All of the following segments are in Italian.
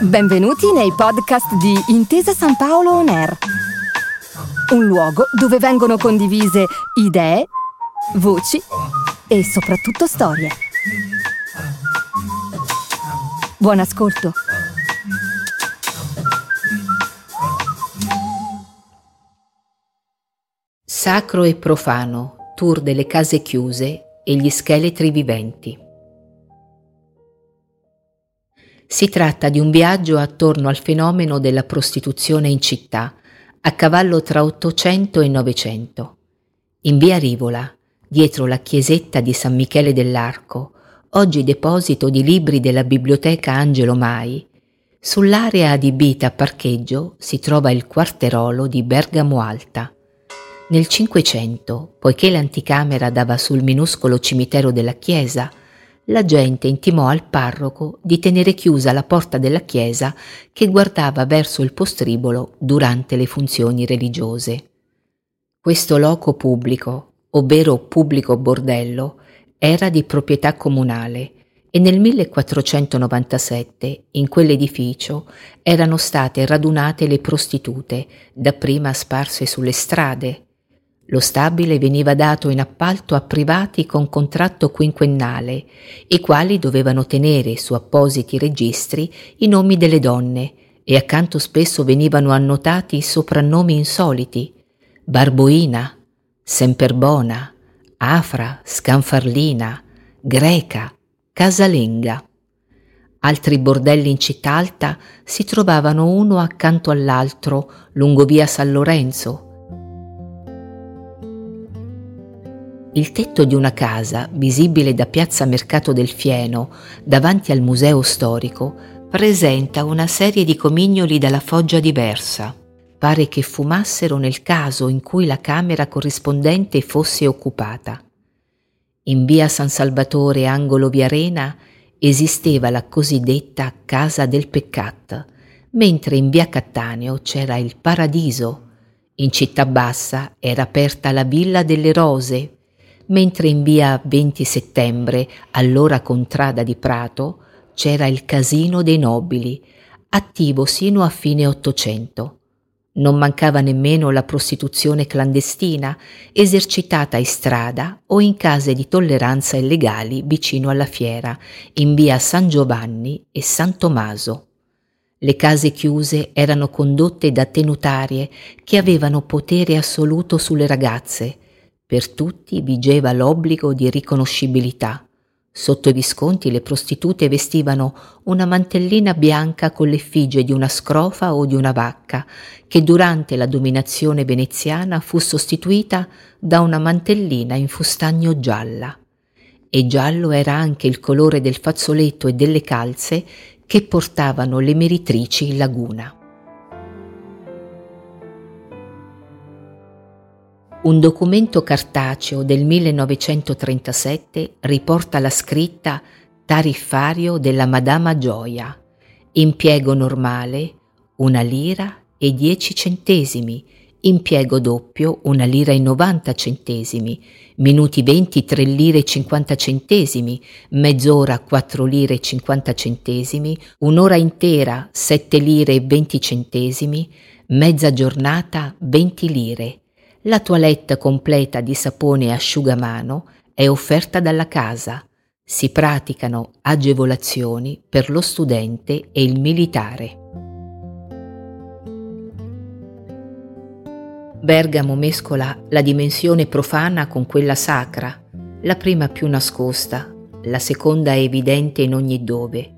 Benvenuti nei podcast di Intesa San Paolo On Air, un luogo dove vengono condivise idee, voci e soprattutto storie. Buon ascolto. Sacro e profano, tour delle case chiuse e gli scheletri viventi. Si tratta di un viaggio attorno al fenomeno della prostituzione in città, a cavallo tra 800 e 900. In via Rivola, dietro la chiesetta di San Michele dell'Arco, oggi deposito di libri della biblioteca Angelo Mai, sull'area adibita a parcheggio si trova il quarterolo di Bergamo Alta. Nel Cinquecento, poiché l'anticamera dava sul minuscolo cimitero della chiesa, la gente intimò al parroco di tenere chiusa la porta della chiesa che guardava verso il postribolo durante le funzioni religiose. Questo loco pubblico, ovvero pubblico bordello, era di proprietà comunale e nel 1497 in quell'edificio erano state radunate le prostitute, dapprima sparse sulle strade, lo stabile veniva dato in appalto a privati con contratto quinquennale, i quali dovevano tenere su appositi registri i nomi delle donne e accanto spesso venivano annotati soprannomi insoliti Barboina, Semperbona, Afra, Scanfarlina, Greca, Casalenga. Altri bordelli in città alta si trovavano uno accanto all'altro lungo via San Lorenzo, Il tetto di una casa, visibile da piazza Mercato del Fieno, davanti al museo storico, presenta una serie di comignoli dalla foggia diversa. Pare che fumassero nel caso in cui la camera corrispondente fosse occupata. In via San Salvatore, angolo via Rena, esisteva la cosiddetta Casa del Peccat, mentre in via Cattaneo c'era il Paradiso. In città bassa era aperta la Villa delle Rose, mentre in via 20 settembre, allora contrada di Prato, c'era il Casino dei Nobili, attivo sino a fine Ottocento. Non mancava nemmeno la prostituzione clandestina, esercitata in strada o in case di tolleranza illegali vicino alla fiera, in via San Giovanni e San Tommaso. Le case chiuse erano condotte da tenutarie che avevano potere assoluto sulle ragazze, per tutti vigeva l'obbligo di riconoscibilità. Sotto i visconti le prostitute vestivano una mantellina bianca con l'effigie di una scrofa o di una vacca, che durante la dominazione veneziana fu sostituita da una mantellina in fustagno gialla. E giallo era anche il colore del fazzoletto e delle calze che portavano le meritrici in laguna. Un documento cartaceo del 1937 riporta la scritta tariffario della Madama Gioia, impiego normale una lira e dieci centesimi, impiego doppio una lira e 90 centesimi, minuti 20 3 lire e 50 centesimi, mezz'ora 4 lire e 50 centesimi, un'ora intera 7 lire e 20 centesimi, mezza giornata 20 lire la toilette completa di sapone e asciugamano è offerta dalla casa. Si praticano agevolazioni per lo studente e il militare. Bergamo mescola la dimensione profana con quella sacra, la prima più nascosta, la seconda evidente in ogni dove.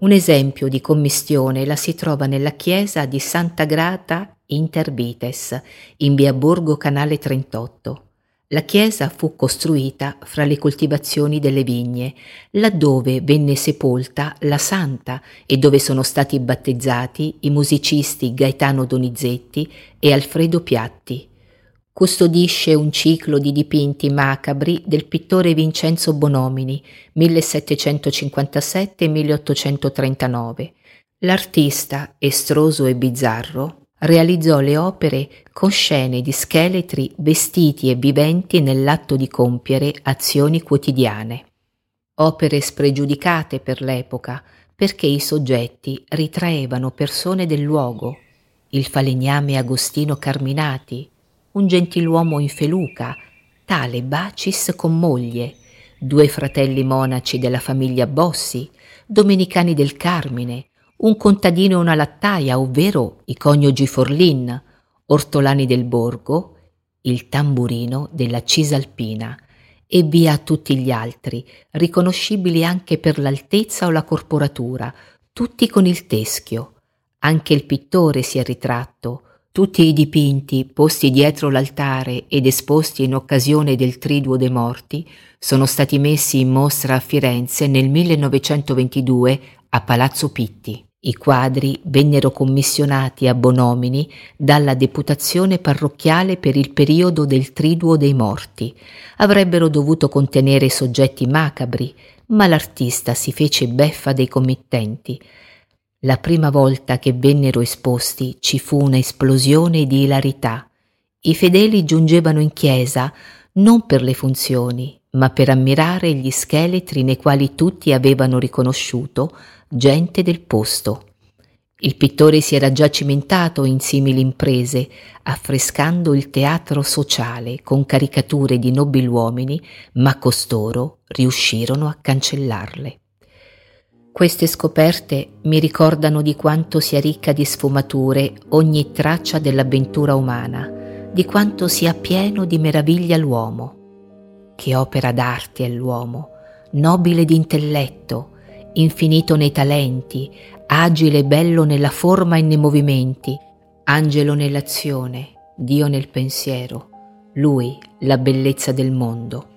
Un esempio di commistione la si trova nella chiesa di Santa Grata Interbites, in via Borgo Canale 38. La chiesa fu costruita fra le coltivazioni delle vigne, laddove venne sepolta la santa e dove sono stati battezzati i musicisti Gaetano Donizetti e Alfredo Piatti. Custodisce un ciclo di dipinti macabri del pittore Vincenzo Bonomini 1757-1839. L'artista, estroso e bizzarro, realizzò le opere con scene di scheletri vestiti e viventi nell'atto di compiere azioni quotidiane. opere spregiudicate per l'epoca, perché i soggetti ritraevano persone del luogo, il falegname Agostino Carminati, un gentiluomo in feluca, tale Bacis con moglie, due fratelli monaci della famiglia Bossi, domenicani del Carmine, un contadino e una lattaia, ovvero i coniugi Forlin, ortolani del borgo, il tamburino della Cisalpina, e via tutti gli altri, riconoscibili anche per l'altezza o la corporatura, tutti con il teschio. Anche il pittore si è ritratto, tutti i dipinti posti dietro l'altare ed esposti in occasione del Triduo dei Morti sono stati messi in mostra a Firenze nel 1922 a Palazzo Pitti. I quadri vennero commissionati a Bonomini dalla deputazione parrocchiale per il periodo del Triduo dei Morti. Avrebbero dovuto contenere soggetti macabri, ma l'artista si fece beffa dei committenti. La prima volta che vennero esposti ci fu un'esplosione di ilarità. I fedeli giungevano in chiesa non per le funzioni, ma per ammirare gli scheletri nei quali tutti avevano riconosciuto gente del posto. Il pittore si era già cimentato in simili imprese, affrescando il teatro sociale con caricature di nobiluomini, ma costoro riuscirono a cancellarle. Queste scoperte mi ricordano di quanto sia ricca di sfumature ogni traccia dell'avventura umana, di quanto sia pieno di meraviglia l'uomo. Che opera d'arte è l'uomo, nobile d'intelletto, infinito nei talenti, agile e bello nella forma e nei movimenti, angelo nell'azione, Dio nel pensiero, lui la bellezza del mondo.